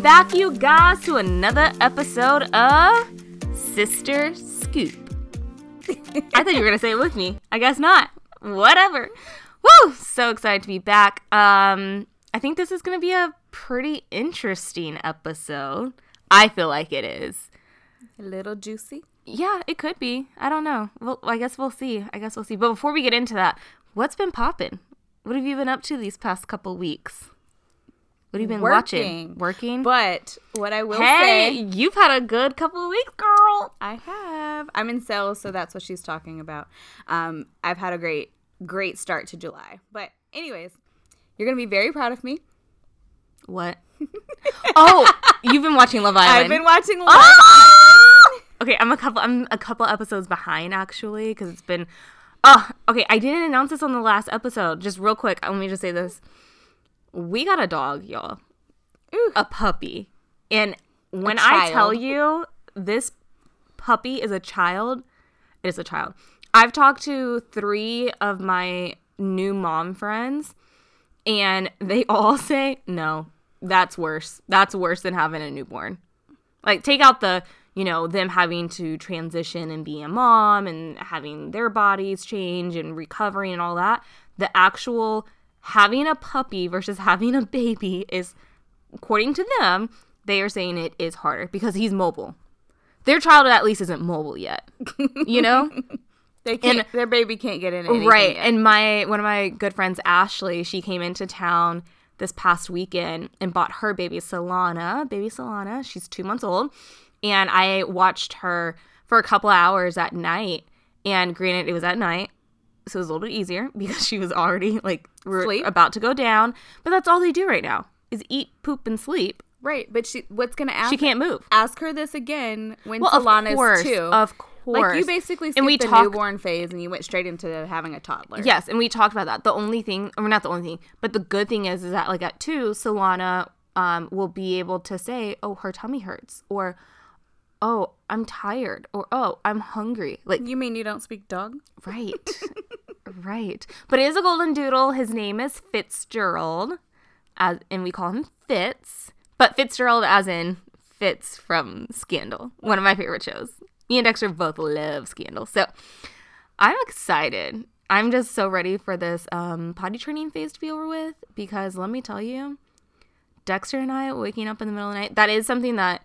Welcome back, you guys, to another episode of Sister Scoop. I thought you were going to say it with me. I guess not. Whatever. Woo! So excited to be back. Um, I think this is going to be a pretty interesting episode. I feel like it is. A little juicy. Yeah, it could be. I don't know. Well, I guess we'll see. I guess we'll see. But before we get into that, what's been popping? What have you been up to these past couple weeks? What have you been watching? Working. But what I will hey, say, you've had a good couple of weeks, girl. I have. I'm in sales, so that's what she's talking about. Um, I've had a great, great start to July. But anyways, you're gonna be very proud of me. What? oh, you've been watching Love Island. I've been watching Love Ah! Okay, I'm a couple. I'm a couple episodes behind actually because it's been. Oh, okay. I didn't announce this on the last episode. Just real quick, let me just say this: we got a dog, y'all, Ooh. a puppy, and when I tell you this puppy is a child, it is a child. I've talked to three of my new mom friends, and they all say no. That's worse. That's worse than having a newborn. Like take out the you know them having to transition and be a mom and having their bodies change and recovering and all that the actual having a puppy versus having a baby is according to them they are saying it is harder because he's mobile their child at least isn't mobile yet you know They can't. And- their baby can't get in. Anything right yet. and my one of my good friends ashley she came into town this past weekend and bought her baby solana baby solana she's two months old and i watched her for a couple hours at night and granted it was at night so it was a little bit easier because she was already like we're Sleep. about to go down but that's all they do right now is eat poop and sleep right. But she, what's gonna ask? she can't move ask her this again when well Solana's of course two. of course like you basically skipped and we the talked newborn phase and you went straight into having a toddler. Yes, and we talked about that. The only thing, or not the only thing, but the good thing is, is that like at two, Solana um, will be able to say, "Oh, her tummy hurts," or "Oh, I'm tired," or "Oh, I'm hungry." Like, You mean you don't speak dog? right, right. But it is a golden doodle. His name is Fitzgerald, as and we call him Fitz. But Fitzgerald, as in Fitz from Scandal, one of my favorite shows. Me and Dexter both love Scandal, so I'm excited. I'm just so ready for this um, potty training phase to be over with because let me tell you, Dexter and I waking up in the middle of the night, that is something that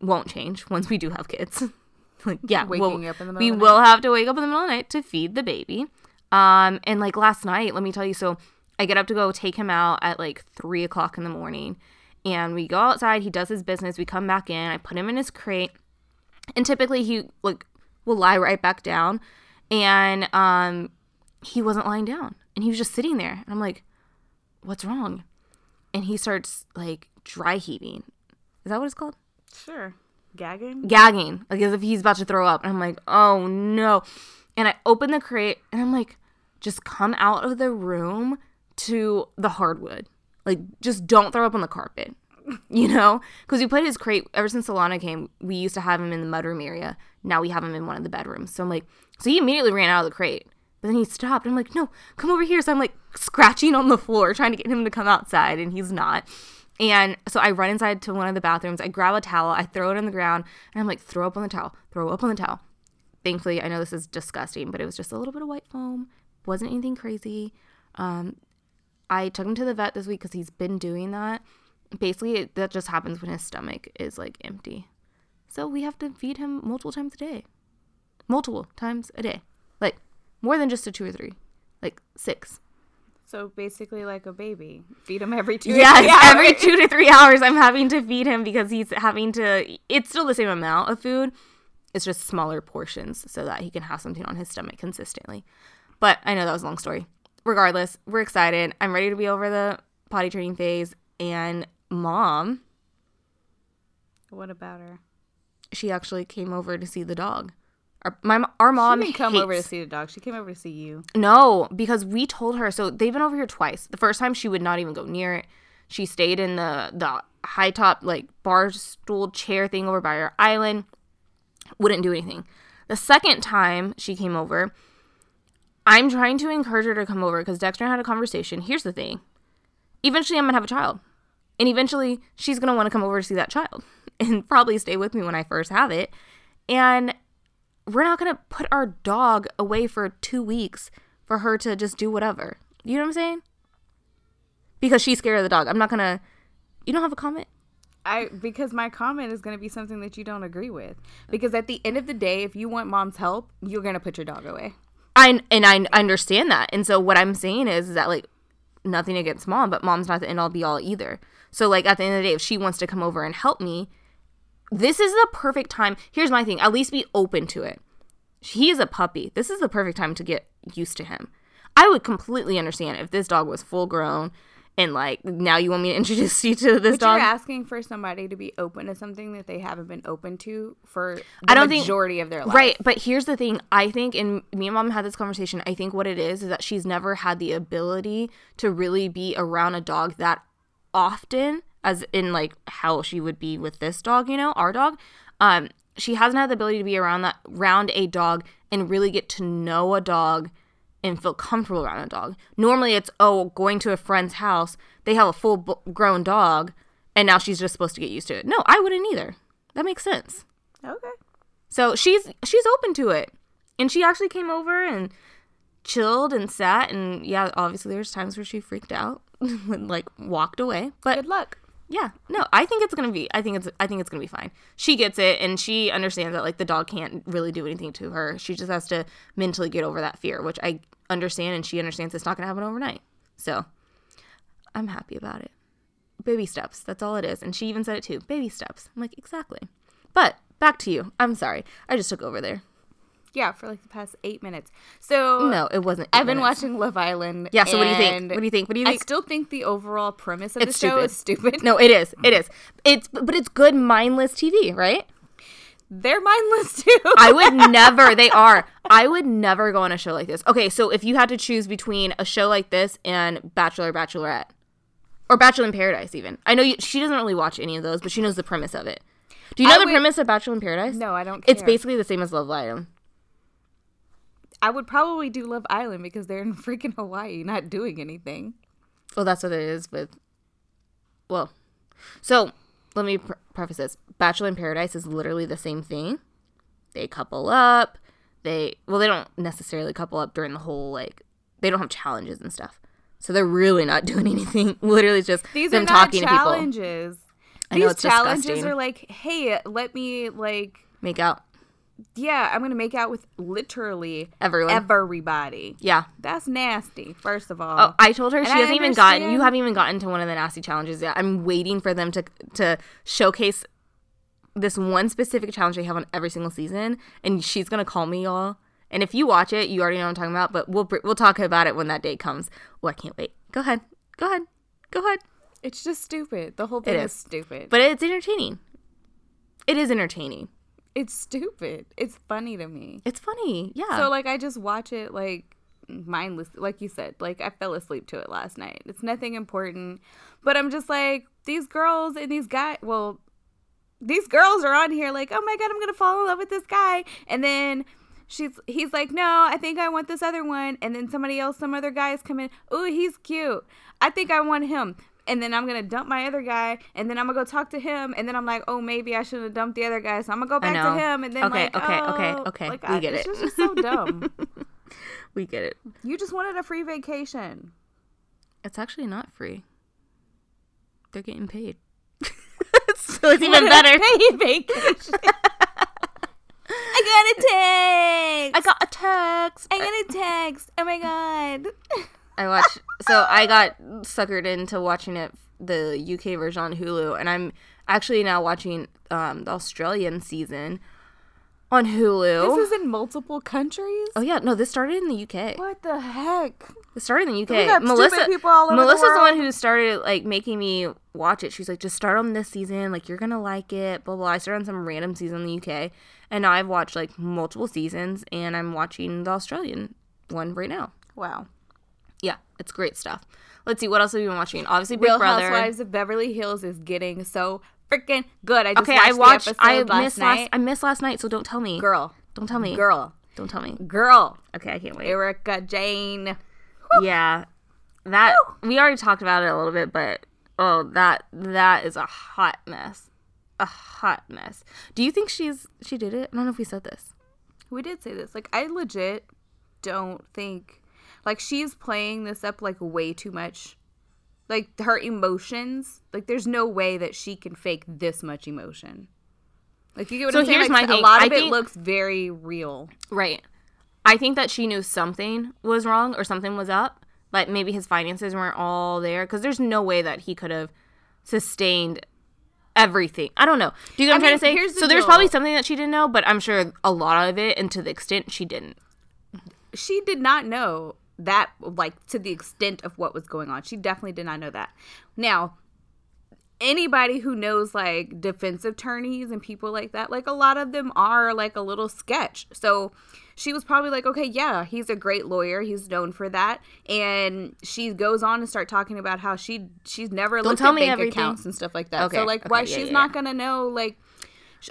won't change once we do have kids. like, yeah, Waking we'll- up in the middle we of the will have to wake up in the middle of the night to feed the baby. Um, and like last night, let me tell you, so I get up to go take him out at like three o'clock in the morning, and we go outside. He does his business. We come back in. I put him in his crate, and typically he like will lie right back down, and um, he wasn't lying down, and he was just sitting there, and I'm like, what's wrong? And he starts like dry heaving. Is that what it's called? Sure. Gagging. gagging, like as if he's about to throw up. And I'm like, oh no. And I open the crate and I'm like, just come out of the room to the hardwood. Like, just don't throw up on the carpet, you know? Because we put his crate, ever since Solana came, we used to have him in the mudroom area. Now we have him in one of the bedrooms. So I'm like, so he immediately ran out of the crate. But then he stopped. I'm like, no, come over here. So I'm like scratching on the floor, trying to get him to come outside, and he's not. And so I run inside to one of the bathrooms. I grab a towel, I throw it on the ground, and I'm like, throw up on the towel, throw up on the towel. Thankfully, I know this is disgusting, but it was just a little bit of white foam. Wasn't anything crazy. Um, I took him to the vet this week because he's been doing that. Basically, it, that just happens when his stomach is like empty. So we have to feed him multiple times a day. Multiple times a day. Like more than just a two or three. Like six. So basically, like a baby, feed him every two. Yes, three hours. every two to three hours, I'm having to feed him because he's having to. It's still the same amount of food. It's just smaller portions so that he can have something on his stomach consistently. But I know that was a long story. Regardless, we're excited. I'm ready to be over the potty training phase. And mom, What about her? she actually came over to see the dog. Our, my our mom she didn't come over to see the dog. She came over to see you. No, because we told her. So they've been over here twice. The first time she would not even go near it. She stayed in the the high top like bar stool chair thing over by our island. Wouldn't do anything. The second time she came over, I'm trying to encourage her to come over because Dexter had a conversation. Here's the thing. Eventually, I'm gonna have a child, And eventually she's going to want to come over to see that child and probably stay with me when I first have it. And we're not going to put our dog away for 2 weeks for her to just do whatever. You know what I'm saying? Because she's scared of the dog. I'm not going to You don't have a comment? I because my comment is going to be something that you don't agree with. Because at the end of the day, if you want mom's help, you're going to put your dog away. I and I understand that. And so what I'm saying is, is that like nothing against mom, but mom's not the end all be all either. So like at the end of the day, if she wants to come over and help me, this is the perfect time. Here's my thing: at least be open to it. He is a puppy. This is the perfect time to get used to him. I would completely understand if this dog was full grown and like now you want me to introduce you to this But dog. you're asking for somebody to be open to something that they haven't been open to for the I don't think- majority of their life. Right, but here's the thing. I think, and me and mom had this conversation. I think what it is is that she's never had the ability to really be around a dog that often, as in like how she would be with this dog. You know, our dog. Um, she hasn't had the ability to be around that, around a dog, and really get to know a dog and feel comfortable around a dog. Normally, it's oh, going to a friend's house, they have a full b- grown dog, and now she's just supposed to get used to it. No, I wouldn't either. That makes sense. Okay. So she's she's open to it. And she actually came over and chilled and sat and yeah, obviously there's times where she freaked out and like walked away. But Good luck. Yeah, no, I think it's gonna be I think it's I think it's gonna be fine. She gets it and she understands that like the dog can't really do anything to her. She just has to mentally get over that fear, which I understand and she understands it's not gonna happen overnight. So I'm happy about it. Baby steps, that's all it is. And she even said it too. Baby steps. I'm like, exactly. But back to you. I'm sorry. I just took over there. Yeah, for like the past eight minutes. So No, it wasn't. I've been minutes. watching Love Island. Yeah, so what do you think? What do you think? What do you think? I still think the overall premise of It's the show is stupid. No, it is. It is. It's but it's good mindless TV, right? They're mindless too. I would never. They are. I would never go on a show like this. Okay, so if you had to choose between a show like this and Bachelor Bachelorette, or Bachelor in Paradise, even I know you, she doesn't really watch any of those, but she knows the premise of it. Do you know I the would- premise of Bachelor in Paradise? no, I don't care. It's basically the same as Love Island. I would probably do Love Island because they're in freaking Hawaii, not doing anything. Well, that's what it is with. Well, so let me pre- preface this: Bachelor in Paradise is literally the same thing. They couple up. They well, they don't necessarily couple up during the whole like. They don't have challenges and stuff, so they're really not doing anything. literally, just These them are not talking to people. challenges. I These challenges disgusting. are like, hey, let me like, Make out yeah, I'm gonna make out with literally everyone. everybody. yeah. That's nasty. First of all, Oh, I told her And she I hasn't even gotten. You haven't even gotten to one of the nasty challenges yet. I'm waiting for them to to showcase this one specific challenge they have on every single season, and she's gonna call me y'all. And if you watch it, you already know what I'm talking about. But we'll we'll talk about it when that day comes. Oh, I can't wait. Go ahead. Go ahead. Go ahead. it's just stupid. The whole thing is. is. stupid. But it's entertaining. It is entertaining. It's stupid. It's funny to me. It's funny. Yeah. So like I just watch it like mindless like you said. Like I fell asleep to it last night. It's nothing important. But I'm just like these girls and these guys well these girls are on here like, "Oh my god, I'm going to fall in love with this guy." And then she's he's like, "No, I think I want this other one." And then somebody else some other guys come in, "Oh, he's cute. I think I want him." And then I'm gonna dump my other guy, and then I'm gonna go talk to him, and then I'm like, oh, maybe I should have dumped the other guy, so I'm gonna go back to him, and then Okay, like, okay, okay, oh, okay, like, we I- get it's it. just so dumb. we get it. You just wanted a free vacation. It's actually not free. They're getting paid. so it's even better. Paid vacation. I got a text. I got a text. I got a text. Oh my god. I watched. So I got suckered into watching it, the UK version on Hulu, and I'm actually now watching um, the Australian season on Hulu. This is in multiple countries. oh yeah, no, this started in the UK. What the heck? It started in the UK. Melissa, stupid people all over the Melissa's the, one who started like making me watch it. She's like, just start on this season. Like you're gonna like it. Blah blah. I started on some random season in the UK, and now I've watched like multiple seasons, and I'm watching the Australian one right now. Wow. Yeah, it's great stuff. Let's see what else have you been watching. Obviously, Big Real Brother. Housewives of Beverly Hills is getting so freaking good. I just Okay, watched I watched. The I last missed night. last. I missed last night. So don't tell me. girl, Don't tell me. girl, Don't tell me. girl. Okay, I can't wait. Erika Jayne. Yeah, that we already talked about it a little bit, but oh, that that is a hot mess. A hot mess. Do you think she's she did it? I don't know if we said this. We did say this. Like, I legit don't think, like, she's playing this up like way too much. Like her emotions, like there's no way that she can fake this much emotion. Like you get what So I'm saying? here's Like, my A thing. lot I of it think- looks very real. Right. I think that she knew something was wrong or something was up. Like maybe his finances weren't all there because there's no way that he could have sustained everything. I don't know. Do you get what I I'm trying to say? the So there's probably something that she didn't know, but I'm sure a lot of it and to the extent she didn't. she did not know that like to the extent of what was going on. She definitely did not know that. Now anybody who knows like defense attorneys and people like that like a lot of them are like a little sketch. So she was probably like okay yeah he's a great lawyer. He's known for that. And she goes on to start talking about how she she's never looked tell at me bank everything. accounts and stuff like that. Okay, so like okay, why yeah, she's yeah, not gonna know like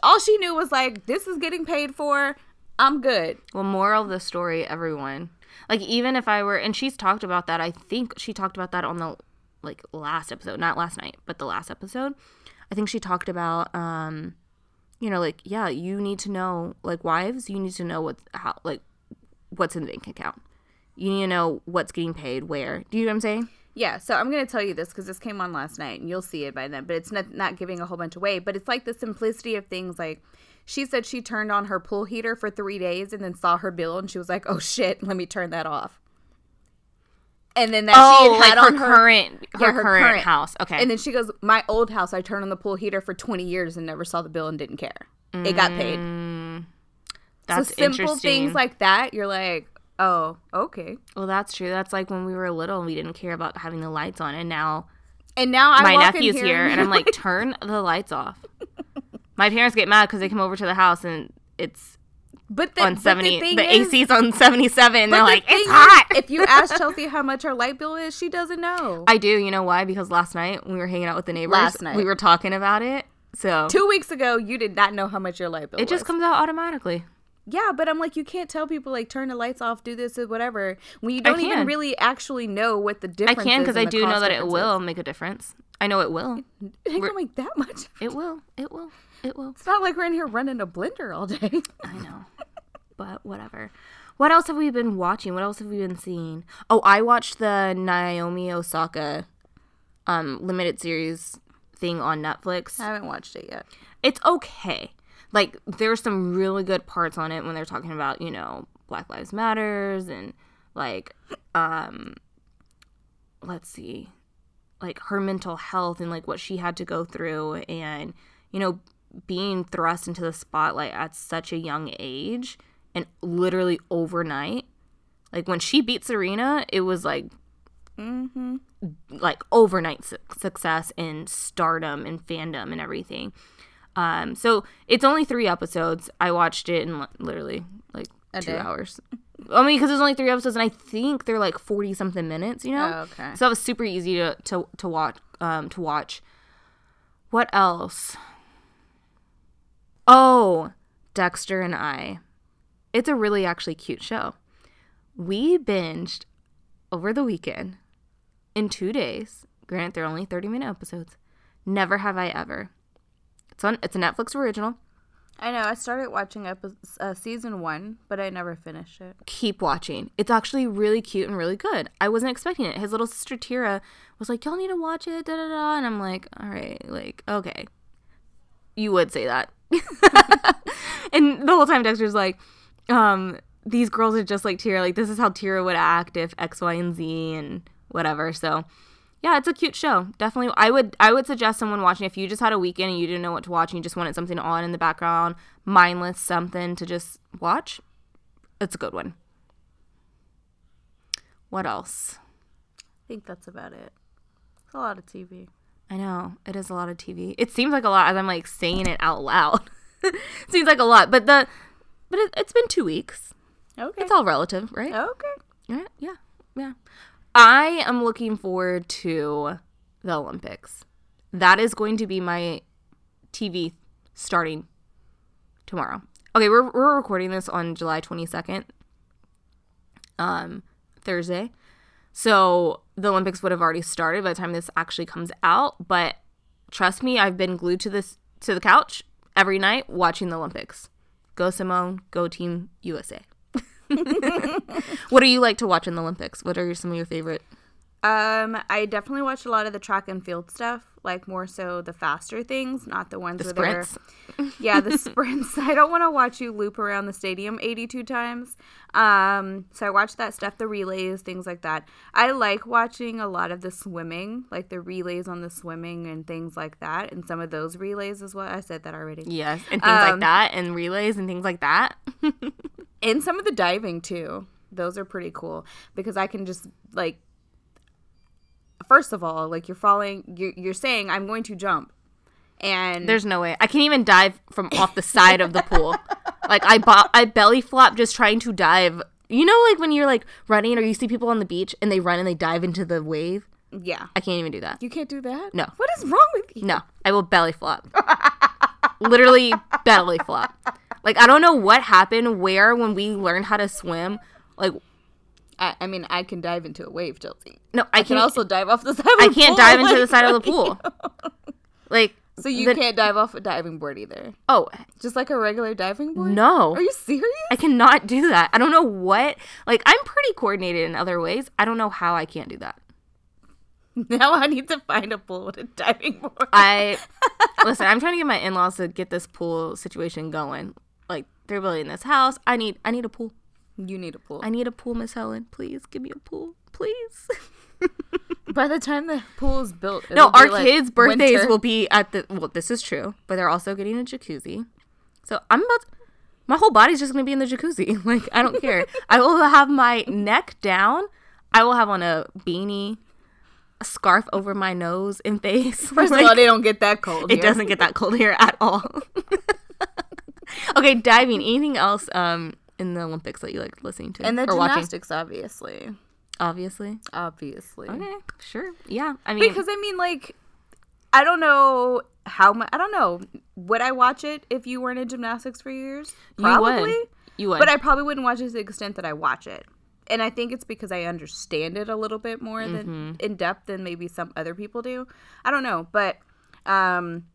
all she knew was like this is getting paid for. I'm good. Well, moral of the story, everyone. Like even if I were, and she's talked about that. I think she talked about that on the like last episode, not last night, but the last episode. I think she talked about, um, you know, like yeah, you need to know, like wives, you need to know what's how, like what's in the bank account. You need to know what's getting paid where. Do you know what I'm saying? Yeah, so I'm going to tell you this because this came on last night and you'll see it by then, but it's not, not giving a whole bunch away. But it's like the simplicity of things. Like she said she turned on her pool heater for three days and then saw her bill and she was like, oh shit, let me turn that off. And then that Oh, she had like had her on her current, her, yeah, her current, current. house. Okay. And then she goes, my old house, I turned on the pool heater for 20 years and never saw the bill and didn't care. It got paid. Mm. That's so simple things like that, you're like, oh, okay. well, that's true. That's like when we were little and we didn't care about having the lights on, and now And now I my nephew's here, and I'm like, turn the lights off. My parents get mad because they come over to the house and it's but the, on but 70. thing The, is- AC's on 77. And they're the like, it's is, hot. if you ask Chelsea how much her light bill is, she doesn't know. I do. You know why? Because last night when we were hanging out with the neighbors, Last night. we were talking about it. So Two weeks ago, you did not know how much your light bill it just comes out automatically. Yeah, but I'm like, you can't tell people like turn the lights off, do this, or whatever when you don't even really actually know what the difference. I can because I do know that it will make a difference. I know it will. It ain't gonna make that much. It will. It will. It will. It's not like we're in here running a blender all day. I know. But whatever. What else have we been watching? What else have we been seeing? Oh, I watched the Naomi Osaka um limited series thing on Netflix. I haven't watched it yet. It's okay. Like there's some really good parts on it when they're talking about, you know, Black Lives Matters and like um let's see. Like her mental health and like what she had to go through and you know being thrust into the spotlight at such a young age and literally overnight. Like when she beat Serena, it was like like overnight su- success and stardom and fandom and everything. Um, so it's only three episodes. I watched it in literally like A two day? hours. I mean, because there's only three episodes, and I think they're like forty something minutes. You know, Oh, okay. so that was super easy to to to watch. Um, to watch. What else? Oh, Dexter and I. It's a really actually cute show. We binged over the weekend in two days. Granted, they're only 30 minute episodes. Never have I ever. It's on. It's a Netflix original. I know. I started watching epi- uh, season one, but I never finished it. Keep watching. It's actually really cute and really good. I wasn't expecting it. His little sister Tira was like, "Y'all need to watch it." Da da da. And I'm like, "All right, like okay." You would say that. and the whole time Dexter's like, um, these girls are just like Tira. Like this is how Tira would act if X, Y, and Z and whatever. So yeah, it's a cute show. Definitely, I would I would suggest someone watching if you just had a weekend and you didn't know what to watch and you just wanted something on in the background, mindless something to just watch. It's a good one. What else? I think that's about it. It's a lot of TV. I know it is a lot of TV. It seems like a lot as I'm like saying it out loud. seems like a lot, but the but it, it's been two weeks. Okay. It's all relative, right? okay. Yeah, yeah, yeah. I am looking forward to the Olympics. That is going to be my TV starting tomorrow. Okay, we're we're recording this on July 22nd. Um Thursday. So the Olympics would have already started by the time this actually comes out. But trust me, I've been glued to this to the couch every night watching the Olympics. Go Simone, go Team USA. what do you like to watch in the Olympics? What are some of your favorite? Um, I definitely watched a lot of the track and field stuff, like more so the faster things, not the ones The where they're- sprints? yeah, the sprints. I don't want to watch you loop around the stadium 82 times. Um, so I watch that stuff, the relays, things like that. I like watching a lot of the swimming, like the relays on the swimming and things like that. And some of those relays as well. I said that already. Yes, and things like Um, that, and relays and things like that. And some of the diving too. Those are pretty cool because I can just like first of all, like you're falling you're, you're saying I'm going to jump. And There's no way. I can't even dive from off the side of the pool. Like I bo- I belly flop just trying to dive. You know, like when you're like running or you see people on the beach and they run and they dive into the wave. yeah. I can't even do that. You can't do that? No. What is wrong with you? No, I will belly flop. Literally belly flop. Like I don't know what happened where when we learned how to swim. Like I, I mean, I can dive into a wave, Chelsea. no, I I can also dive off the side of the I can't dive into the side of the pool. Like So you the- can't dive off a diving board either. Oh Just like a regular diving board? no. Are you serious? I cannot do that. I don't know what. Like, I'm pretty coordinated in other ways. I don't know how I can't do that. now I need to find a pool with a diving board. I listen. I'm trying to get my in-laws to get this pool situation going. They're building this house. I need. I need a pool. you need a pool. I need a pool, Miss Helen. Please give me a pool, please. By the time the pool is built, no, our like kids' birthdays winter. will be at the. Well, this is true, but they're also getting a jacuzzi. So I'm about. my whole body's just gonna be in the jacuzzi. Like I don't care. I will have my neck down. I will have on a beanie, a scarf over my nose and face. First Like, of all, they don't get that cold. it here. doesn't get that cold here at all. okay, diving. Anything else um in the Olympics that you like listening to And the or watching? gymnastics, obviously, Obviously. obviously. Okay, sure. Yeah. I mean, Because I mean, like, I don't know how much. I don't know. Would I watch it if you weren't in gymnastics for years? you Probably. would. You would. But I probably wouldn't watch it to the extent that I watch it. And I think it's because I understand it a little bit more than Mm-hmm. in depth than maybe some other people do. I don't know, but um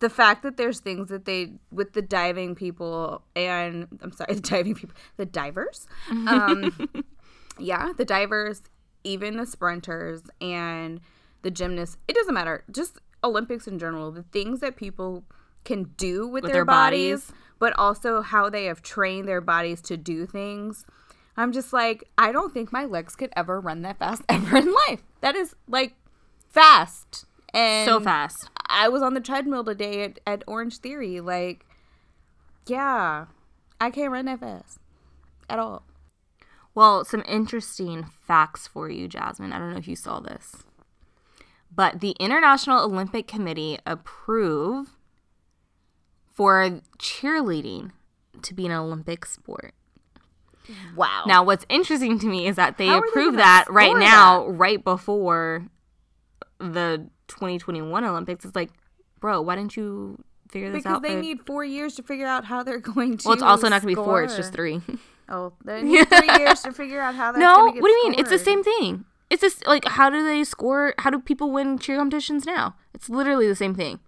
the fact that there's things that they with the diving people and I'm sorry, the diving people, the divers. Um yeah, the divers, even the sprinters and the gymnasts, it doesn't matter. Just Olympics in general, the things that people can do with, With their, their bodies, bodies. but also how they have trained their bodies to do things. I'm just like, I don't think my legs could ever run that fast ever in life. That is like fast. And so fast. I was on the treadmill today at, at Orange Theory. Like, yeah, I can't run that fast at all. Well, some interesting facts for you, Jasmine. I don't know if you saw this. But the International Olympic Committee approved for cheerleading to be an Olympic sport. Wow. Now, what's interesting to me is that they How are they approved that right now, right before the 2021 Olympics. It's like, bro, why didn't you figure this because out? they need four years to figure out how they're going to. well, it's also not going to be four, it's just three. Oh, they need three years to figure out how that's no, what do you mean? It's the same thing. It's just like, how do they score? How do people win cheer competitions now? It's literally the same thing.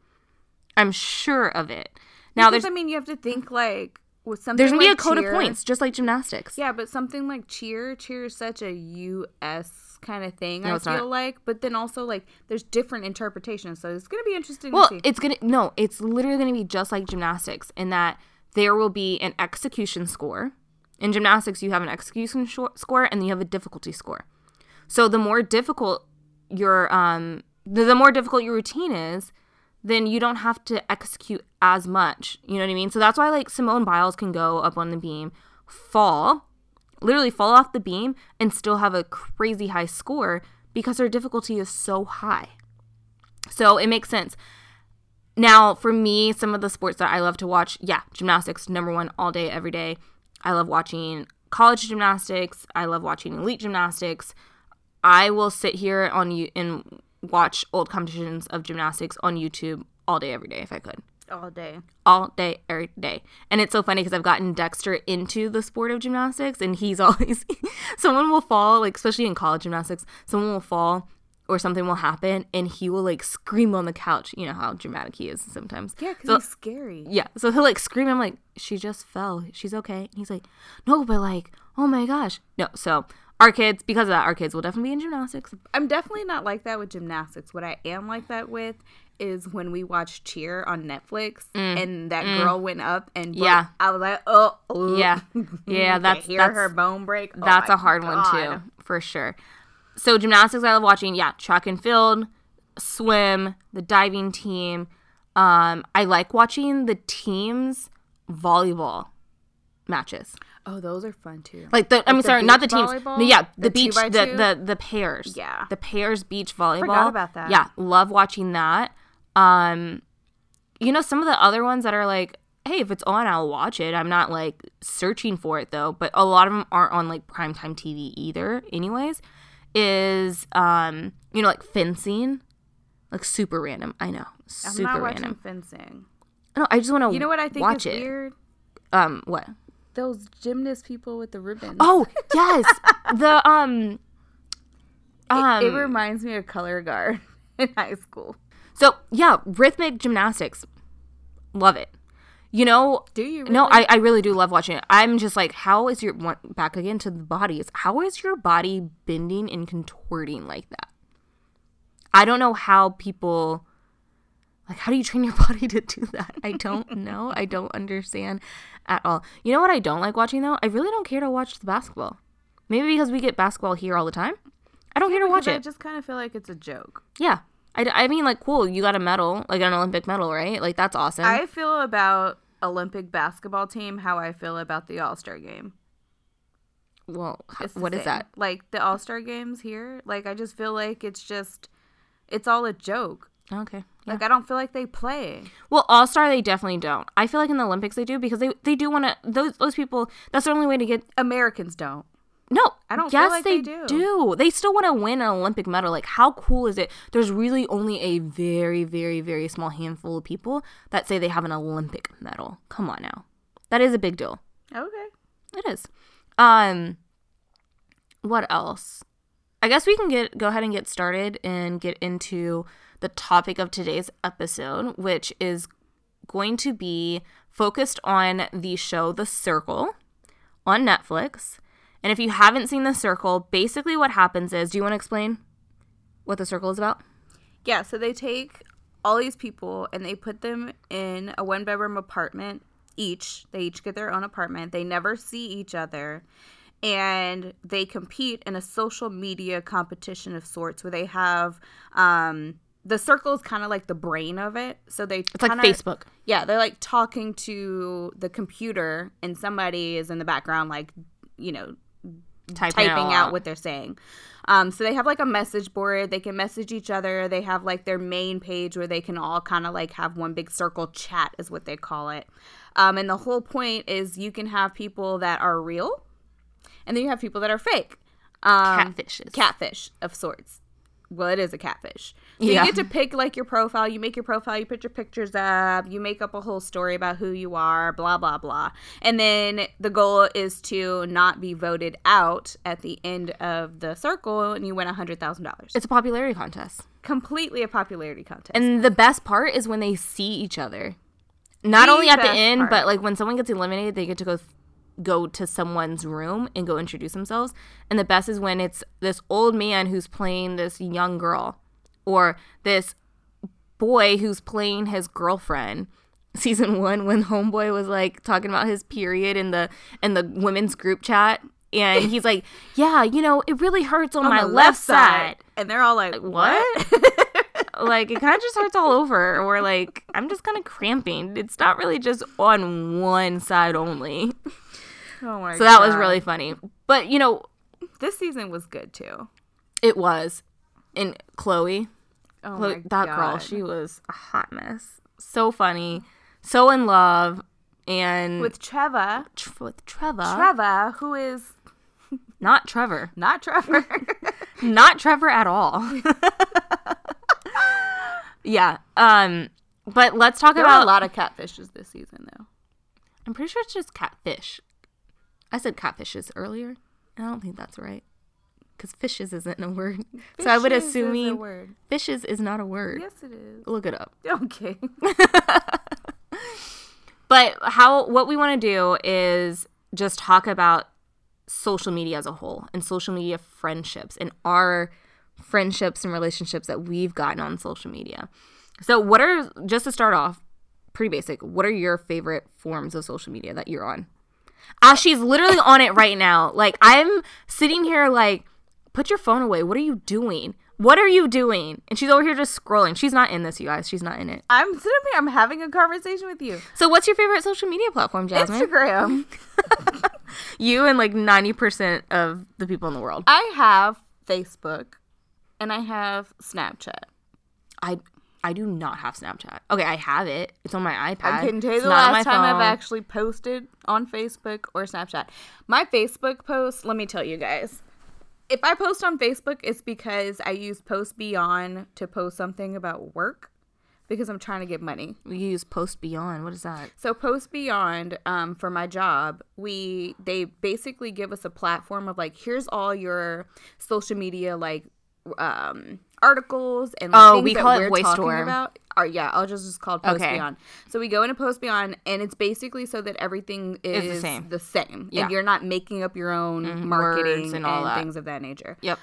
I'm sure of it. Now, Because there's I mean, you have to think like with something. there's gonna be a code cheer- of points, just like gymnastics. Yeah, but something like cheer, cheer is such a U.S. kind of thing. No, I feel not. like, but then also like there's different interpretations, so it's gonna be interesting Well, to see. it's gonna no, it's literally gonna be just like gymnastics in that there will be an execution score. In gymnastics, you have an execution shor- score and you have a difficulty score. So the more difficult your um the, the more difficult your routine is, then you don't have to execute as much. You know what I mean? So that's why like Simone Biles can go up on the beam, fall, literally fall off the beam and still have a crazy high score because her difficulty is so high. So it makes sense. Now, for me, some of the sports that I love to watch, yeah, gymnastics, number one, all day, every day. I love watching college gymnastics. I love watching elite gymnastics. I will sit here on you and watch old competitions of gymnastics on YouTube all day, every day if I could. All day. all day, every day. And it's so funny because I've gotten Dexter into the sport of gymnastics, and he's always someone will fall, like especially in college gymnastics, someone will fall or something will happen, and he will like scream on the couch. You know how dramatic he is sometimes. Yeah, because So- he's scary. Yeah, so he'll like scream. I'm like, she just fell. She's okay. And he's like, no, but like, oh my gosh, no. So our kids, because of that, our kids will definitely be in gymnastics. I'm definitely not like that with gymnastics. What I am like that with is when we watch Cheer on Netflix and that girl went up and broke- Mm. Yeah. I was like, oh, oh. Yeah, yeah, that's hear that's her bone break. Oh That's a hard one too, for sure. So gymnastics I love watching, yeah, track and field, swim, the diving team. Um, I like watching the teams volleyball matches. Oh, those are fun too. Like the I mean the sorry, not the teams. volleyball? Yeah, the, The beach the, the the pairs. Yeah. The pairs beach volleyball. about that. Yeah, love watching that. Um you know some of the other ones that are like hey, if it's on, I'll watch it. I'm not like searching for it though, but a lot of them aren't on like primetime TV either anyways. Is um you know like fencing like super random. I know. I'm Super not watching random. fencing. No, I just want to You know what I think watch is it. weird? Um what? Those gymnast people with the ribbons. Oh, yes. the um It- um it, reminds me of color guard in high school. So yeah, rhythmic gymnastics, love it. You know, Do you? no. I, I really do love watching it. I'm just like, how is your back again to the bodies? How is your body bending and contorting like that? I don't know how people like how do you train your body to do that? I don't know. I don't understand at all. You know what I don't like watching though? I really don't care to watch the basketball. Maybe because we get basketball here all the time. I don't care to watch it. I just kind of feel like it's a joke. Yeah. I, I mean, like, cool, you got a medal, like an Olympic medal, right? Like, that's awesome. I feel about Olympic basketball team how I feel about the All Star game. well, h- It's the what is that? Like the All Star games here, like I just feel like it's just, it's all a joke. Okay. Yeah. Like I don't feel like they play. Well, All Star, they definitely don't. I feel like in the Olympics they do because they, they do want to, those, those people, that's the only way to get, Americans don't. No. I don't feel yes, like they, they do. do. They still want to win an Olympic medal. Like, how cool is it? There's really only a very, very, very small handful of people that say they have an Olympic medal. Come on now. That is a big deal. Okay. It is. Um what else? I guess we can get go ahead and get started and get into the topic of today's episode, which is going to be focused on the show The Circle on Netflix. And if you haven't seen The Circle, basically what happens is, do you want to explain what The Circle is about? Yeah, so they take all these people and they put them in a one bedroom apartment each. They each get their own apartment. They never see each other. And they compete in a social media competition of sorts where they have um the circle is kind of like the brain of it. So they It's like kinda- Facebook. Yeah, they're like talking to the computer and somebody is in the background like, you know, Typing, it all typing out what they're saying. Um, so they have like a message board. They can message each other. They have like their main page where they can all kind of like have one big circle chat, is what they call it. Um, and the whole point is you can have people that are real, and then you have people that are fake. Um, Catfishes. Catfish of sorts. Well, it is a catfish. So Yeah. you get to pick like your profile. You make your profile. You put your pictures up. You make up a whole story about who you are. Blah blah blah. And then the goal is to not be voted out at the end of the circle, and you win a hundred thousand dollars. It's a popularity contest. completely a popularity contest. And the best part is when they see each other. Not The only at the end, part. but like when someone gets eliminated, they get to go go to someone's room and go introduce themselves. And the best is when it's this old man who's playing this young girl or this boy who's playing his girlfriend. Season 1 when homeboy was like talking about his period in the in the women's group chat and he's like, "Yeah, you know, it really hurts on, my the left side." and they're all like, what? like it kind of just hurts all over or like i'm just kind of cramping it's not really just on one side only oh my so that was really funny but you know This season was good too. it was and chloe, Oh Chloe that girl she was a hot mess so funny so in love and with, with Trevor, tr- with trevor Trevor, who is not trevor not Trevor. not Trevor at all. yeah. Um But let's talk There about. a lot of catfishes this season, though. I'm pretty sure it's just catfish. I said catfishes earlier. and I don't think that's right. Because fishes isn't a word. so I would Fishes is a assume word. fishes is not a word. Yes, it is. Look it up. Okay. But how what we want to do is just talk about social media as a whole and social media friendships and our friendships and relationships that we've gotten on social media. So what are just to start off, pretty basic, what are your favorite forms of social media that you're on? Ah, she's literally on it right now. Like I'm sitting here like put your phone away. What are you doing? What are you doing? And she's over here just scrolling. She's not in this, you guys. She's not in it. I'm sitting here. I'm having a conversation with you. So what's your favorite social media platform, Jasmine? Instagram. You and like 90% of the people in the world. I have Facebook, and I have Snapchat. I I do not have Snapchat. Okay, I have it. It's on my iPad. I couldn't tell you the last time I've actually posted on Facebook or Snapchat. My Facebook post, let me tell you guys. If I post on Facebook, it's because I use Post Beyond to post something about work because I'm trying to get money. We use Post Beyond. What is that? So Post Beyond, um, for my job, we they basically give us a platform of like, here's all your social media like um articles and like, Oh, things we call it Voice talking Storm. about. Or yeah, I'll just just call it Post Okay. Beyond. So we go into Post Beyond, and it's basically so that everything is, the same. the same, Yeah. and you're not making up your own words marketing and and, all that. things of that nature. Yep.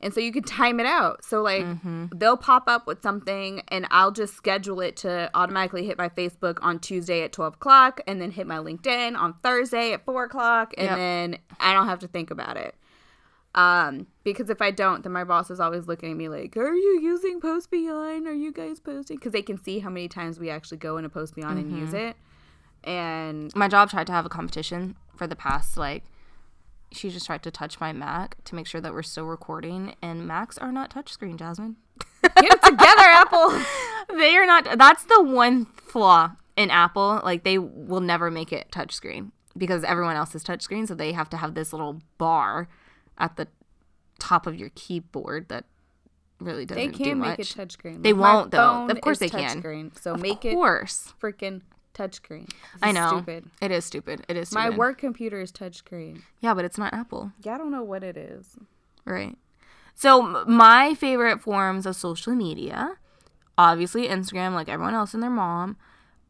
And so you can time it out. So like Mm-hmm. they'll pop up with something and I'll just schedule it to automatically hit my Facebook on Tuesday at 12 o'clock and then hit my LinkedIn on Thursday at 4 o'clock and Yep. then I don't have to think about it. Um, because if I don't, then my boss is always looking at me like, "Are you using Post Beyond? Are you guys posting?" Because they can see how many times we actually go into Post Beyond and Mm-hmm. use it. And My job tried to have a competition for the past like she just tried to touch my Mac to make sure that we're still recording and Macs are not touchscreen, Jasmine. get it together, Apple. they are not that's the one flaw in Apple. Like they will never make it touchscreen because everyone else is touchscreen, so they have to have this little bar at the top of your keyboard that really doesn't They do can much. make it touchscreen. They my won't, though. Of course they can. touchscreen, So of make it course. freaking touchscreen. I know. Stupid. It is stupid. It is stupid. My work computer is touchscreen. Yeah, but it's not Apple. Yeah, I don't know what it is. Right. So my favorite forms of social media, obviously Instagram, like everyone else and their mom.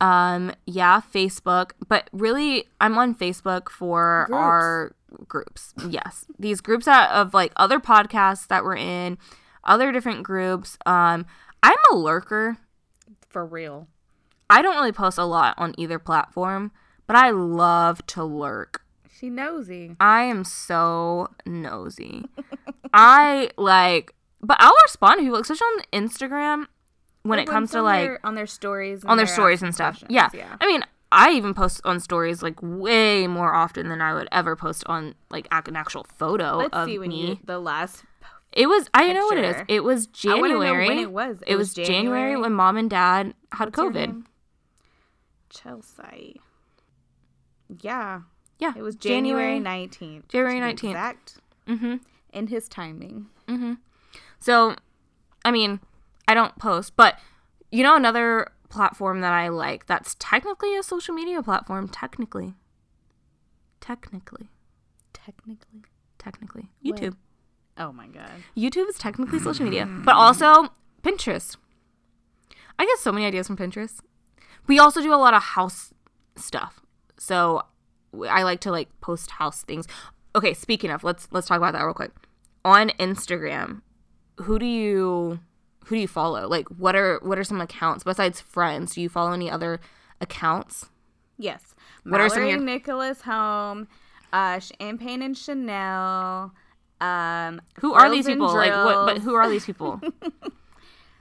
Um, yeah, Facebook, but really, I'm on Facebook for Groups. our groups. Yes, these groups that, of like other podcasts that we're in, other different groups. Um, I'm a lurker. For real. I don't really post a lot on either platform, but I love to lurk. She nosy. I am so nosy. I like, but I'll respond to people, especially on Instagram when it comes to like their, on their stories, and on their they're stories and stuff. Yeah. yeah. I mean, I even post on stories like way more often than I would ever post on like an actual photo Let's of see when me. you the last. It was. I know what it is. It was I know January. when it was. It, was January? when mom and dad had What's COVID. Chelsea. Yeah, Yeah, it was January nineteenth. January 19th. Exact. Mm-hmm. In his timing. So, I mean, I don't post, but you know another platform that I like that's technically a social media platform. Technically, technically, Technically. technically, What? YouTube. Oh my god. YouTube is technically social media, but also Pinterest. I get so many ideas from Pinterest. We also do a lot of house stuff. So I like to like post house things. Okay, speaking of, let's let's talk about that real quick. On Instagram, who do you who do you follow? Like what are what are some accounts besides friends? Do you follow any other accounts? Yes. What are Mallory some of your- Nicholas Home, uh, Champagne and Chanel. Um, Who are these people? Like what but who are these people?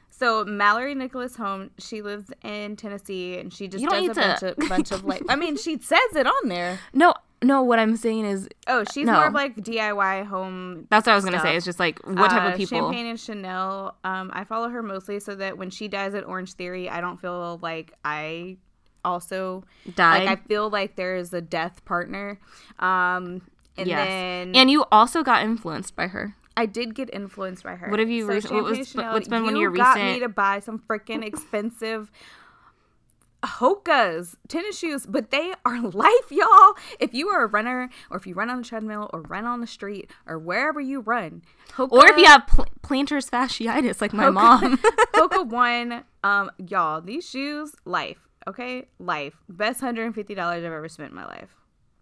So Mallory Nicholas Home, she lives in Tennessee, and she just does a bunch to- of bunch of like. I mean, she says it on there. no, no, what I'm saying is Oh, she's No. more of like DIY home. that's what I was gonna say. It's just like what type uh, of people? Champagne and Chanel. Um, I follow her mostly so that when she dies at Orange Theory, I don't feel like I also Died. like I feel like there is a death partner. Um, and yes. then and you also got influenced by her. I did get influenced by her. What have you recent- what Champagne was- Chanel, what's been one of you your got me to buy some freaking expensive Hoka's tennis shoes, but they are life, y'all. If you are a runner, or if you run on a treadmill, or run on the street, or wherever you run, Hoka, Or if you have pl- plantar fasciitis like my mom. Hoka one, um, y'all, these shoes, life, okay, life, best hundred and fifty dollars I've ever spent in my life.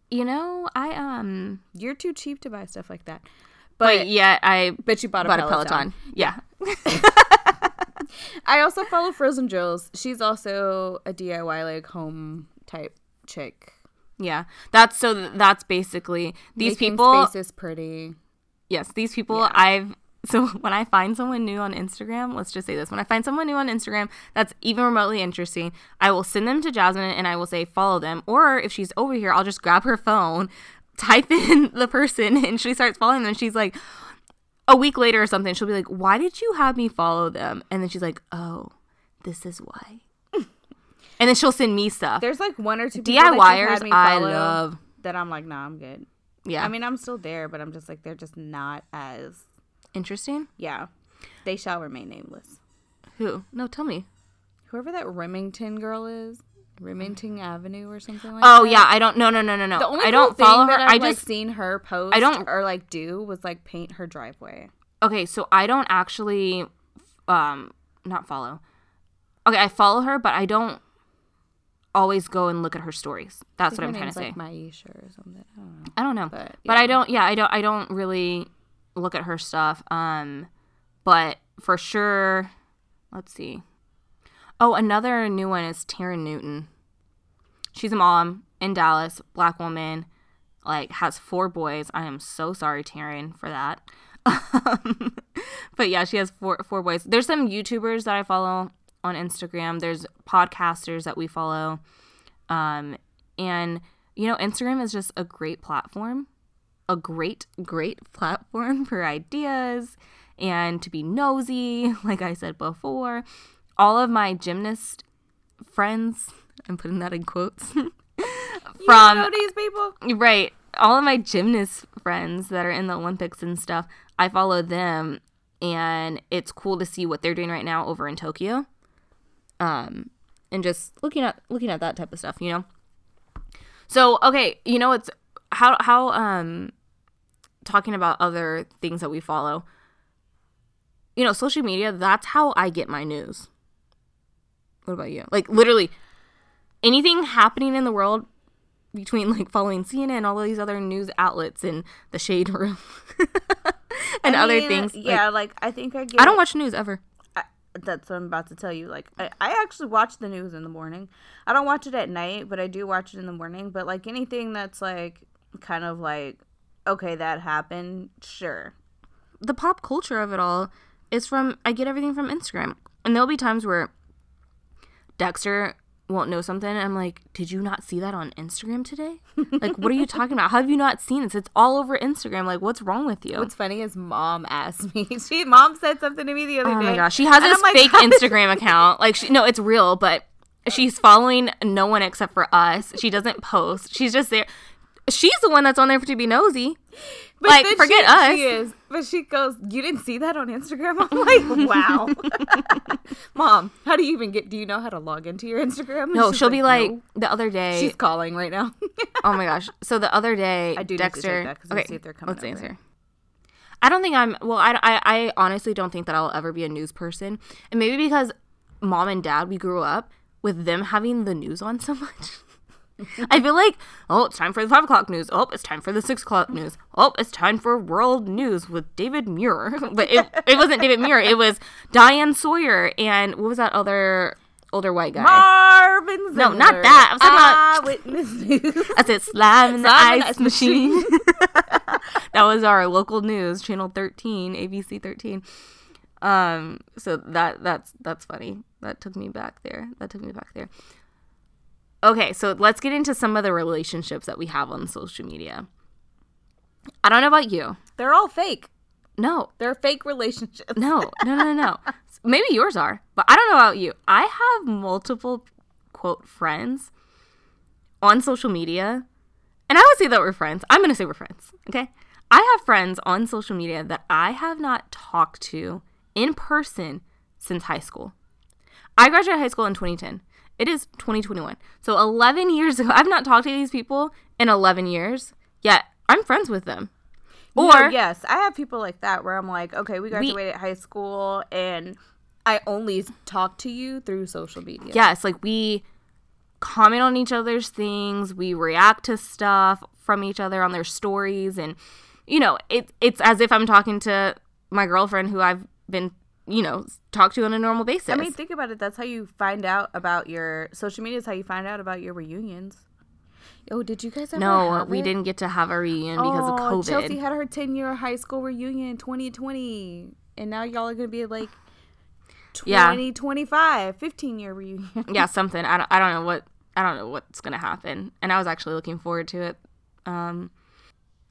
you know, I um You're too cheap to buy stuff like that, but, but yet I but you bought a bought a Peloton. Peloton. Yeah. I also follow Frozen Drills. She's also a DIY like home type chick. Yeah. That's so that's basically these Making people is pretty. yes, these people Yeah. I've so when I find someone new on Instagram, let's just say this. When I find someone new on Instagram that's even remotely interesting, I will send them to Jasmine and I will say follow them. Or if she's over here, I'll just grab her phone, type in the person and she starts following them and she's like a week later or something, she'll be like, "Why did you have me follow them?" And then she's like, "Oh, this is why." and then she'll send me stuff. There's like one or two DIYers I love. that I'm like, nah, I'm good. Yeah. I mean, I'm still there, but I'm just like, they're just not as interesting. yeah. They shall remain nameless. Who? No, tell me. Whoever that Remington girl is, Remington Avenue or something like Oh that. Oh yeah, I don't. No, no, no, no, no. The only I don't cool follow thing her. that I've I like just seen her post. I don't- or like do was like paint her driveway. okay. So I don't actually, um, not follow. Okay, I follow her, but I don't always go and look at her stories. That's what I'm trying to say. Like Maisha or something. I don't know. I don't know, But, but. I don't. Yeah, I don't. I don't really look at her stuff. Um, but for sure, let's see. Oh, another new one is Taryn Newton. She's a mom in Dallas, black woman, like has four boys. I am so sorry, Taryn, for that. But yeah, she has four four boys. There's some YouTubers that I follow on Instagram. There's podcasters that we follow. Um, and you know, Instagram is just a great platform, a great, great platform for ideas and to be nosy, like I said before. All of my gymnast friends, I'm putting that in quotes, From these people. right, all of my gymnast friends that are in the Olympics and stuff, I follow them and it's cool to see what they're doing right now over in Tokyo. Um and just looking at looking at that type of stuff, you know. So, okay, you know it's how how um talking about other things that we follow. You know, social media, that's how I get my news. What about you? Like literally anything happening in the world between like following CNN, and all of these other news outlets and the shade room and I other mean, things. Yeah, Like, like, I think I get. I don't watch news ever. I, that's what I'm about to tell you. Like, I, I actually watch the news in the morning. I don't watch it at night, but I do watch it in the morning. But like anything that's like kind of like, okay, that happened, sure. the pop culture of it all is from I get everything from Instagram. And there'll be times where Dexter won't know something I'm like, "Did you not see that on Instagram today? like, what are you talking about? How have you not seen this? It's all over Instagram. Like, what's wrong with you?" What's funny is mom asked me. She mom said something to me the other Oh day. my gosh, she has this like, fake Instagram account. Like, she, no, it's real, but she's following no one except for us. She doesn't post. She's just there. She's the one that's on there for to be nosy. But like, forget she, us. She is, but she goes, "You didn't see that on Instagram?" I'm like, "Wow, mom, how do you even get? Do you know how to log into your Instagram?" No, she'll be like "No." the other day. she's calling right now. oh my gosh! So the other day, I do need to Dexter. that 'cause let's see if they're coming let's over. answer. I don't think I'm. Well, I, I, I honestly don't think that I'll ever be a news person, and maybe because mom and dad we grew up with them having the news on so much. I feel like, oh, it's time for the five o'clock news. Oh, it's time for the six o'clock news. Oh, it's time for world news with David Muir. but it, it wasn't David Muir. It was Diane Sawyer and what was that other older white guy? Marvin. No, not that. I was Eyewitness News. I said slam in the ice ice machine. that was our local news, channel 13, ABC 13. Um, so that that's that's funny. That took me back there. That took me back there. Okay, so let's get into some of the relationships that we have on social media. I don't know about you. They're all fake. No, They're fake relationships. no, no, no, no. Maybe yours are, but I don't know about you. I have multiple quote friends on social media, and I would say that we're friends. I'm going to say we're friends, okay? I have friends on social media that I have not talked to in person since high school. I graduated high school in 2010, It is 2021. So 11 years ago, I've not talked to these people in 11 years, yet I'm friends with them. No, Or yes, I have people like that where I'm like, okay, we graduated high school and I only talk to you through social media. yes, like we comment on each other's things, we react to stuff from each other on their stories and you know, it it's as if I'm talking to my girlfriend who I've been, you know, talk to you on a normal basis. I mean, think about it. That's how you find out about your social media. Is how you find out about your reunions. Oh, did you guys ever? no, have we it? didn't get to have a reunion because of Oh, COVID. Chelsea had her 10 year high school reunion 2020. And now y'all are going to be like Yeah. 2025, 15 year reunion. yeah, something. I don't, I don't know what I don't know what's gonna happen, and I was actually looking forward to it. Um,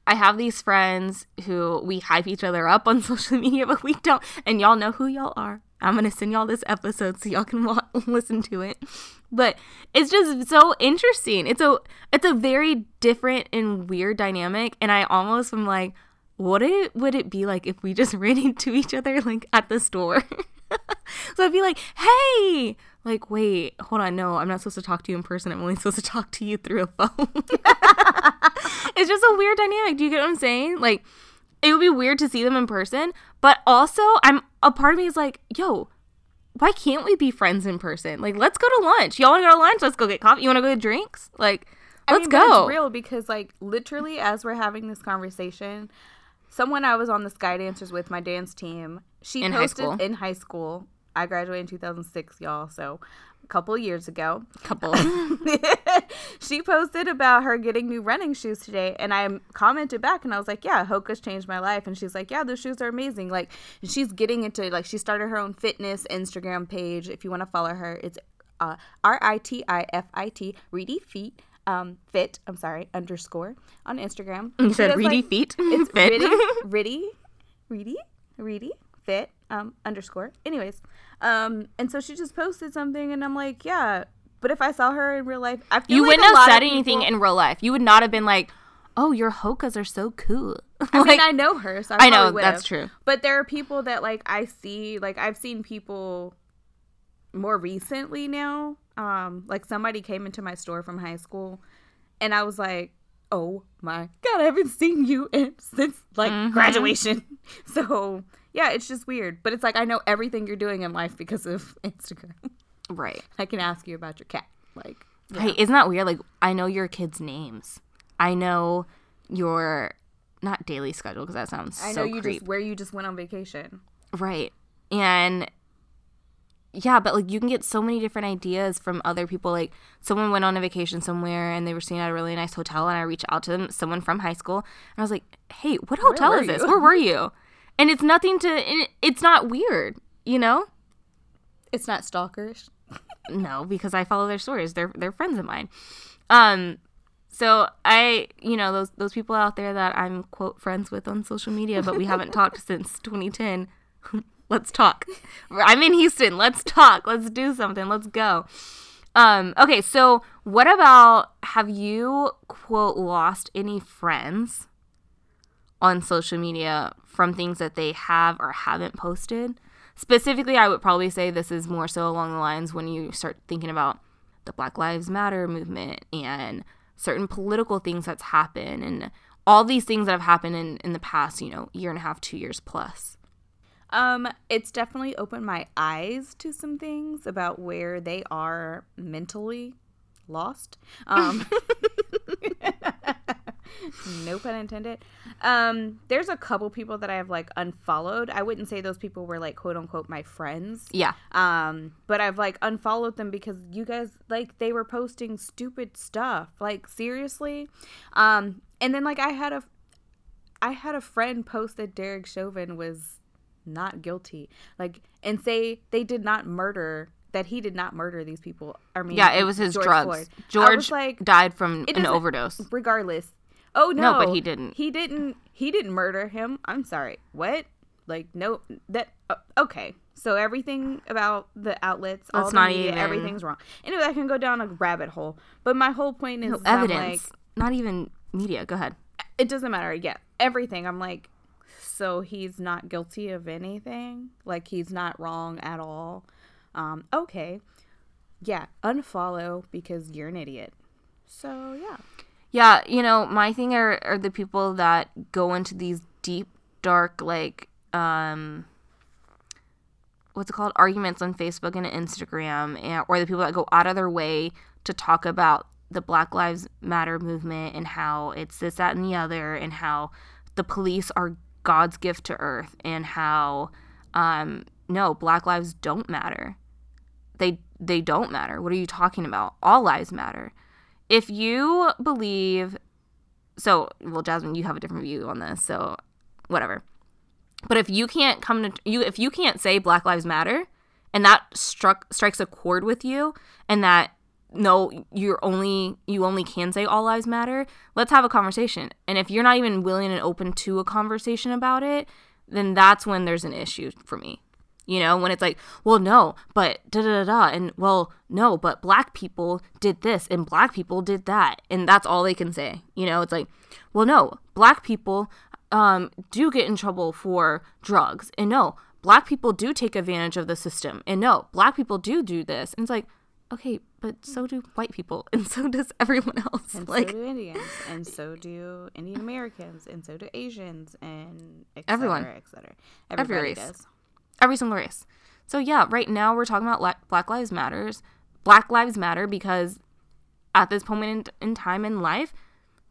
I have these friends who we hype each other up on social media, but we don't, and y'all know who y'all are. I'm gonna send y'all this episode so y'all can wa- listen to it. But it's just so interesting. It's a it's a very different and weird dynamic, and I almost am like, what it would it be like if we just ran into each other like at the store? so I'd be like, hey, like, wait, hold on, no, I'm not supposed to talk to you in person. I'm only supposed to talk to you through a phone. it's just a weird dynamic. Do you get what I'm saying? Like, it would be weird to see them in person, but also, I'm a part of me is like, yo, why can't we be friends in person? Like, let's go to lunch. Y'all want to go to lunch? Let's go get coffee. You want to go get drinks? Like, let's I mean, go. It's real because, like, literally, as we're having this conversation, someone I was on the Sky Dancers with, my dance team, she In high posted school. in high school. I graduated in 2006, y'all, so a couple years ago. Couple. she posted about her getting new running shoes today, and I commented back, and I was like, "Yeah, Hoka's changed my life." And she's like, "Yeah, those shoes are amazing." Like, she's getting into like she started her own fitness Instagram page. If you want to follow her, it's uh, R I T I F I T Reedy Feet um fit. I'm sorry underscore on Instagram. you She said reedy like- feet. It's Fit. Ritty, Reedy, Reedy, fit, um, underscore. Anyways, um, and so she just posted something, and I'm like, yeah. But if I saw her in real life, I feel You like wouldn't a have said anything people- in real life. You would not have been like, "Oh, your hokas are so cool." I like, mean, I know her, so I, I know, that's true. But there are people that like I see, like I've seen people more recently now. Um, like somebody came into my store from high school, and I was like, "Oh my god, I haven't seen you in, since like Mm-hmm. graduation." So yeah, it's just weird. But it's like I know everything you're doing in life because of Instagram. right. I can ask you about your cat, like. yeah. Hey, isn't that weird? Like, I know your kids' names. I know your not daily schedule because that sounds I know so you creep. just where you just went on vacation. Right. And yeah, but like you can get so many different ideas from other people. Like someone went on a vacation somewhere and they were staying at a really nice hotel and I reached out to them, someone from high school, and I was like, "Hey, what hotel is this? you?" Where were you?" And it's nothing to it's not weird, you know? It's not stalkerish. No, because I follow their stories. They're they're friends of mine. Um so I, you know, those those people out there that I'm quote friends with on social media, but we haven't talked since 2010. Let's talk. I'm in Houston. Let's talk. Let's do something. Let's go. Um okay, so what about have you quote lost any friends on social media from things that they have or haven't posted? Specifically, I would probably say this is more so along the lines when you start thinking about the Black Lives Matter movement and certain political things that's happened and all these things that have happened in, in the past, you know, year and a half, two years plus. Um, it's definitely opened my eyes to some things about where they are mentally lost. Um, no pun intended. Um, there's a couple people that I have like unfollowed. I wouldn't say those people were like quote unquote my friends. Yeah. Um, but I've like unfollowed them because you guys like they were posting stupid stuff. Like seriously. Um, and then like I had a I had a friend post that Derek Chauvin was not guilty. Like and say they did not murder that he did not murder these people. I mean Yeah, it was his George drugs. Floyd. George like died from an overdose. regardless. Oh no. No, but he didn't. He didn't he didn't murder him. I'm sorry. What? Like no that uh, okay. So everything about the outlets, all the not media, even- everything's wrong. Anyway, I can go down a rabbit hole. But my whole point is, No evidence. not even media. Go ahead. it doesn't matter. Yeah, everything. I'm like, so he's not guilty of anything. Like he's not wrong at all. Um, okay. yeah, unfollow because you're an idiot. So yeah. Yeah, you know, my thing are, are the people that go into these deep, dark, like, um, what's it called? Arguments on Facebook and Instagram, and, or the people that go out of their way to talk about the Black Lives Matter movement and how it's this, that, and the other, and how the police are God's gift to earth, and how, um, no, Black lives don't matter. They they don't matter. What are you talking about? All lives matter if you believe so well jasmine you have a different view on this so whatever. But if you can't come to you if you can't say black lives matter and that struck strikes a chord with you and that no you're only you only can say all lives matter let's have a conversation. And if you're not even willing and open to a conversation about it then that's when there's an issue for me you know, when it's like, well, no, but da da da da, and well, no, but black people did this and black people did that, and that's all they can say. You know, it's like, well, no, black people um, do get in trouble for drugs, and no, black people do take advantage of the system, and no, black people do do this, and it's like, okay, but so do white people, and so does everyone else. And like so do Indians, and so do Indian Americans, and so do Asians, and et Everyone. cetera, et cetera. Every Everybody race. does. Every single race. So yeah, right now we're talking about la- Black Lives Matters. Black Lives Matter because at this moment in, in time in life,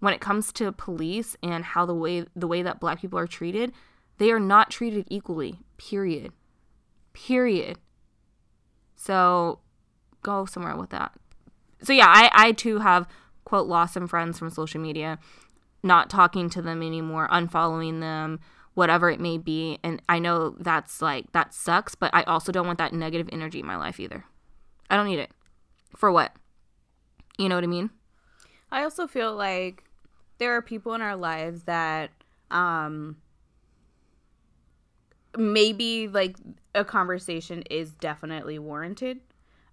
when it comes to police and how the way the way that black people are treated, they are not treated equally. Period. Period. So go somewhere with that. So yeah, I I too have quote lost some friends from social media, not talking to them anymore, unfollowing them, whatever it may be. And I know that's like that sucks, but I also don't want that negative energy in my life either. I don't need it. For what? You know what I mean? I also feel like there are people in our lives that um maybe like a conversation is definitely warranted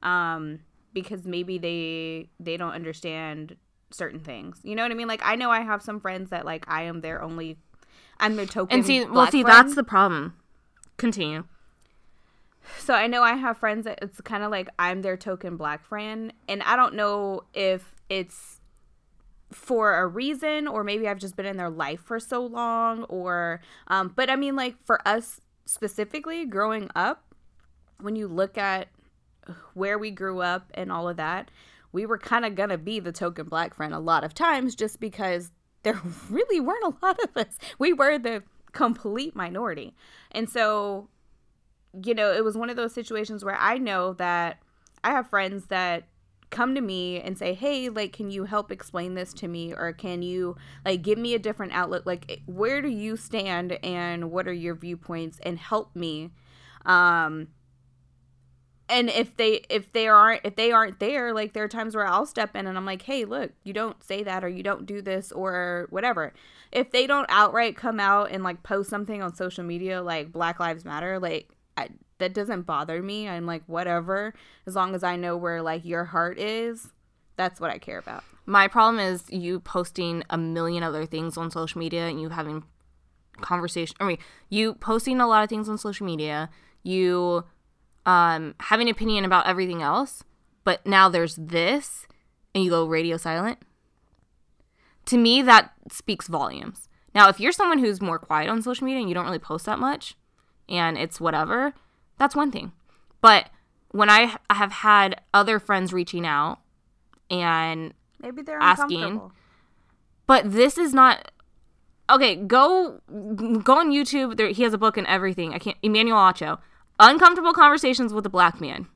um because maybe they they don't understand certain things. You know what I mean? Like I know I have some friends that like I am their only I'm their token And see, well, see, friend. that's the problem. Continue. So I know I have friends that it's kind of like I'm their token black friend, and I don't know if it's for a reason or maybe I've just been in their life for so long or um but I mean like for us specifically growing up when you look at where we grew up and all of that we were kind of going to be the token black friend a lot of times just because there really weren't a lot of us. We were the complete minority. And so you know, it was one of those situations where I know that I have friends that come to me and say, "Hey, like can you help explain this to me? Or can you like give me a different outlook? Like where do you stand and what are your viewpoints? And help me?" Um and if they if they aren't if they aren't there like there are times where i'll step in and i'm like hey look you don't say that or you don't do this or whatever if they don't outright come out and like post something on social media like black lives matter like I, that doesn't bother me i'm like whatever as long as i know where like your heart is that's what i care about My problem is you posting a million other things on social media and you having conversation. I mean, you posting a lot of things on social media. You um, having an opinion about everything else, but now there's this, and you go radio silent. To me, that speaks volumes. Now, if you're someone who's more quiet on social media and you don't really post that much, and it's whatever, that's one thing. But when I I have had other friends reaching out and maybe they're Asking. but this is not okay go go on youtube there he has a book and everything i can't emmanuel acho uncomfortable conversations with a black man.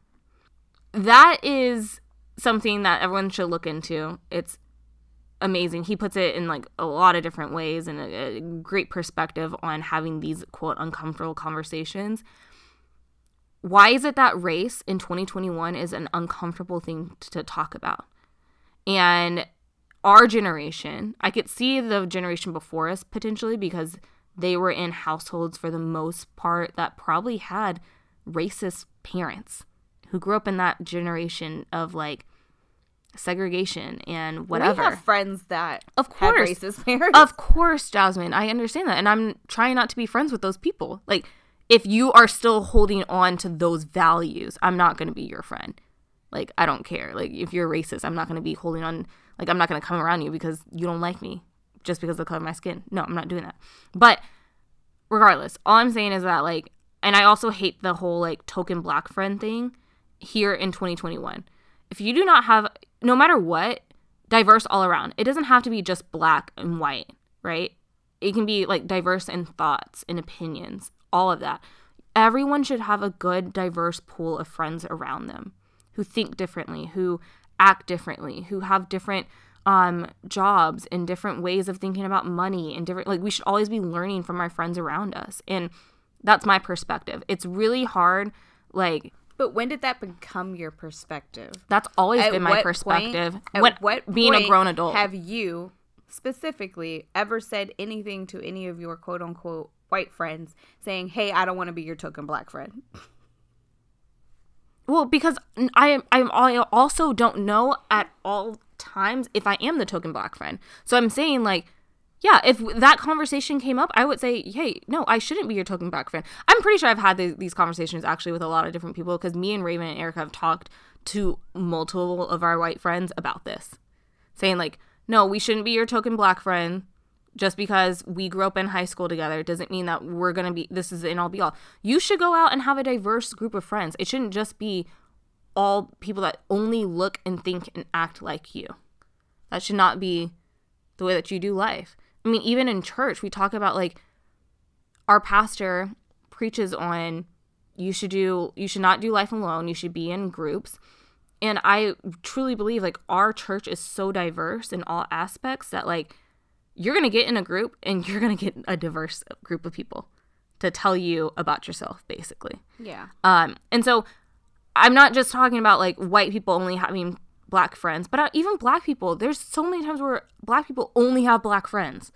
That is something that everyone should look into. It's amazing. He puts it in like a lot of different ways and a, a great perspective on having these quote uncomfortable conversations. Why is it that race in 2021 is an uncomfortable thing to talk about? And our generation, I could see the generation before us potentially because they were in households for the most part that probably had racist parents who grew up in that generation of like segregation and whatever. we have friends that Of course. racist parents Of course, Jasmine, I understand that. And I'm trying not to be friends with those people. Like, if you are still holding on to those values, I'm not going to be your friend. Like I don't care. Like if you're racist, I'm not gonna be holding on. Like I'm not gonna come around you because you don't like me just because of the color of my skin. No, I'm not doing that. But regardless, all I'm saying is that like, and I also hate the whole like token black friend thing here in 2021. If you do not have, no matter what, diverse all around. It doesn't have to be just black and white, right? It can be like diverse in thoughts and opinions, all of that. Everyone should have a good, diverse pool of friends around them who think differently, who act differently, who have different um, jobs and different ways of thinking about money and different, like, we should always be learning from our friends around us. And that's my perspective. It's really hard, like, But when did that become your perspective? that's always At been my perspective. Point, at when what being a grown adult. have you specifically ever said anything to any of your quote unquote white friends saying, "Hey, I don't want to be your token black friend"? Well, because I I also don't know at all times if I am the token black friend. So I'm saying like, yeah, if that conversation came up, I would say, hey, no, I shouldn't be your token black friend. I'm pretty sure I've had these, conversations actually with a lot of different people because me and Raven and Erica have talked to multiple of our white friends about this, saying like, no, we shouldn't be your token black friend. Just because we grew up in high school together doesn't mean that we're gonna be. This is an all be all. You should go out and have a diverse group of friends. It shouldn't just be all people that only look and think and act like you. That should not be the way that you do life. I mean, even in church, we talk about like our pastor preaches on you should do you should not do life alone, you should be in groups. And I truly believe like our church is so diverse in all aspects that like you're going to get in a group and you're going to get a diverse group of people to tell you about yourself basically. Yeah. Um, and so I'm not just talking about like white people only having black friends, but uh, even black people. There's so many times where black people only have black friends,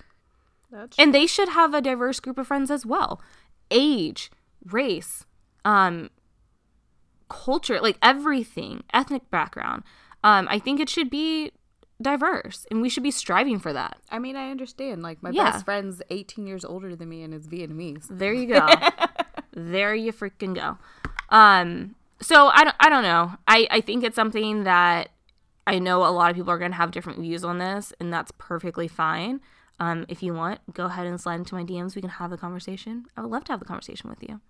That's and they should have a diverse group of friends as well. Age, race, um, culture, like everything, ethnic background. Um, I think it should be diverse, and we should be striving for that. I mean, I understand. Like my Yeah. best friend's 18 years older than me and is Vietnamese. There you go. there you freaking go. Um, so I don't, I don't know. I, I think it's something that I know a lot of people are going to have different views on this, and that's perfectly fine. Um, if you want, go ahead and slide into my DMs. We can have a conversation. I would love to have a conversation with you.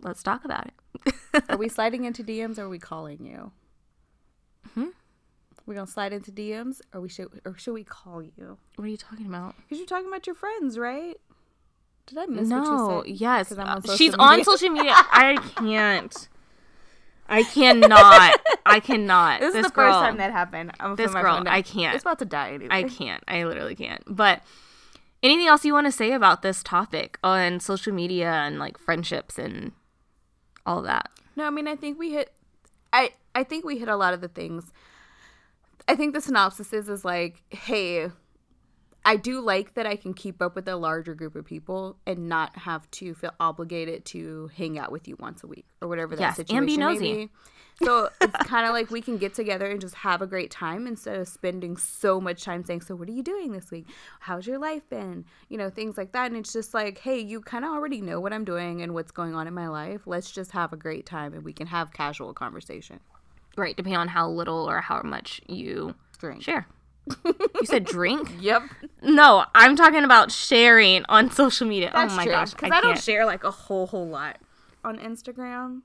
Let's talk about it. Are we sliding into DMs or are we calling you? Hmm? We're gonna slide into DMs or we should or should we call you? what are you talking about? Because you're talking about your friends, right? Did I miss what No, you said? yes. on Uh, She's on social media. I can't. I cannot. I cannot. This, is the girl, first time that happened. I'm this girl. I can't. It's about to die anyway. I can't. I literally can't. But anything else you want to say about this topic on social media and like friendships and all that? No, I mean I think we hit I I think we hit a lot of the things. I think the synopsis is is like, hey, I do like that I can keep up with a larger group of people and not have to feel obligated to hang out with you once a week or whatever that Yes, situation and be may be. So it's kind of like we can get together and just have a great time instead of spending so much time saying, "So what are you doing this week? How's your life been?" You know, things like that. And it's just like, "Hey, you kind of already know what I'm doing and what's going on in my life. Let's just have a great time and we can have casual conversation." Right, depending on how little or how much you Drink. share. You said drink? Yep. No, I'm talking about sharing on social media. Oh that's oh my true. gosh, Because I, I, don't can't. share like a whole whole lot on Instagram.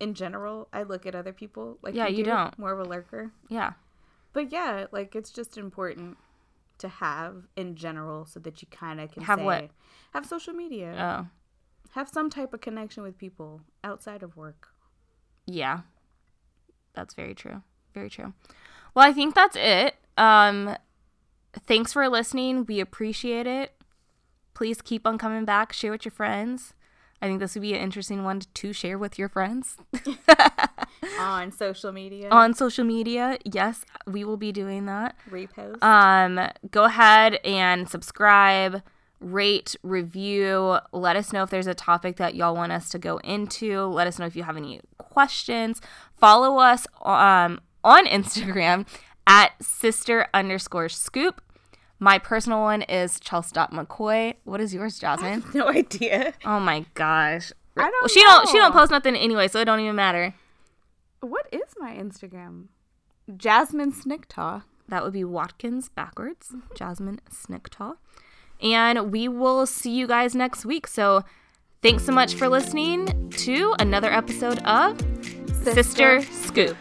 In general, I look at other people like Yeah, you do, don't. more of a lurker. yeah, But yeah, like it's just important to have in general so that you kind of can Have say, what? have social media, oh, have some type of connection with people outside of work. yeah. That's very true. Very true. Well, I think that's it. Um, thanks for listening. We appreciate it. Please keep on coming back. Share with your friends. I think this would be an interesting one to share with your friends on social media, on social media. Yes, we will be doing that. repost. Um, go ahead and subscribe, rate, review. Let us know if there's a topic that y'all want us to go into. Let us know if you have any questions. Follow us um, on Instagram at sister underscore scoop. My personal one is Chelsea McCoy. What is yours, Jasmine? no idea. Oh my gosh. I don't Well, she don't she don't post nothing anyway, so it don't even matter. What is my Instagram? Jasmine Sniktaw. That would be Watkins backwards, mm-hmm. Jasmine Sniktaw. And we will see you guys next week. So thanks so much for listening to another episode of Sister, Sister Scoop.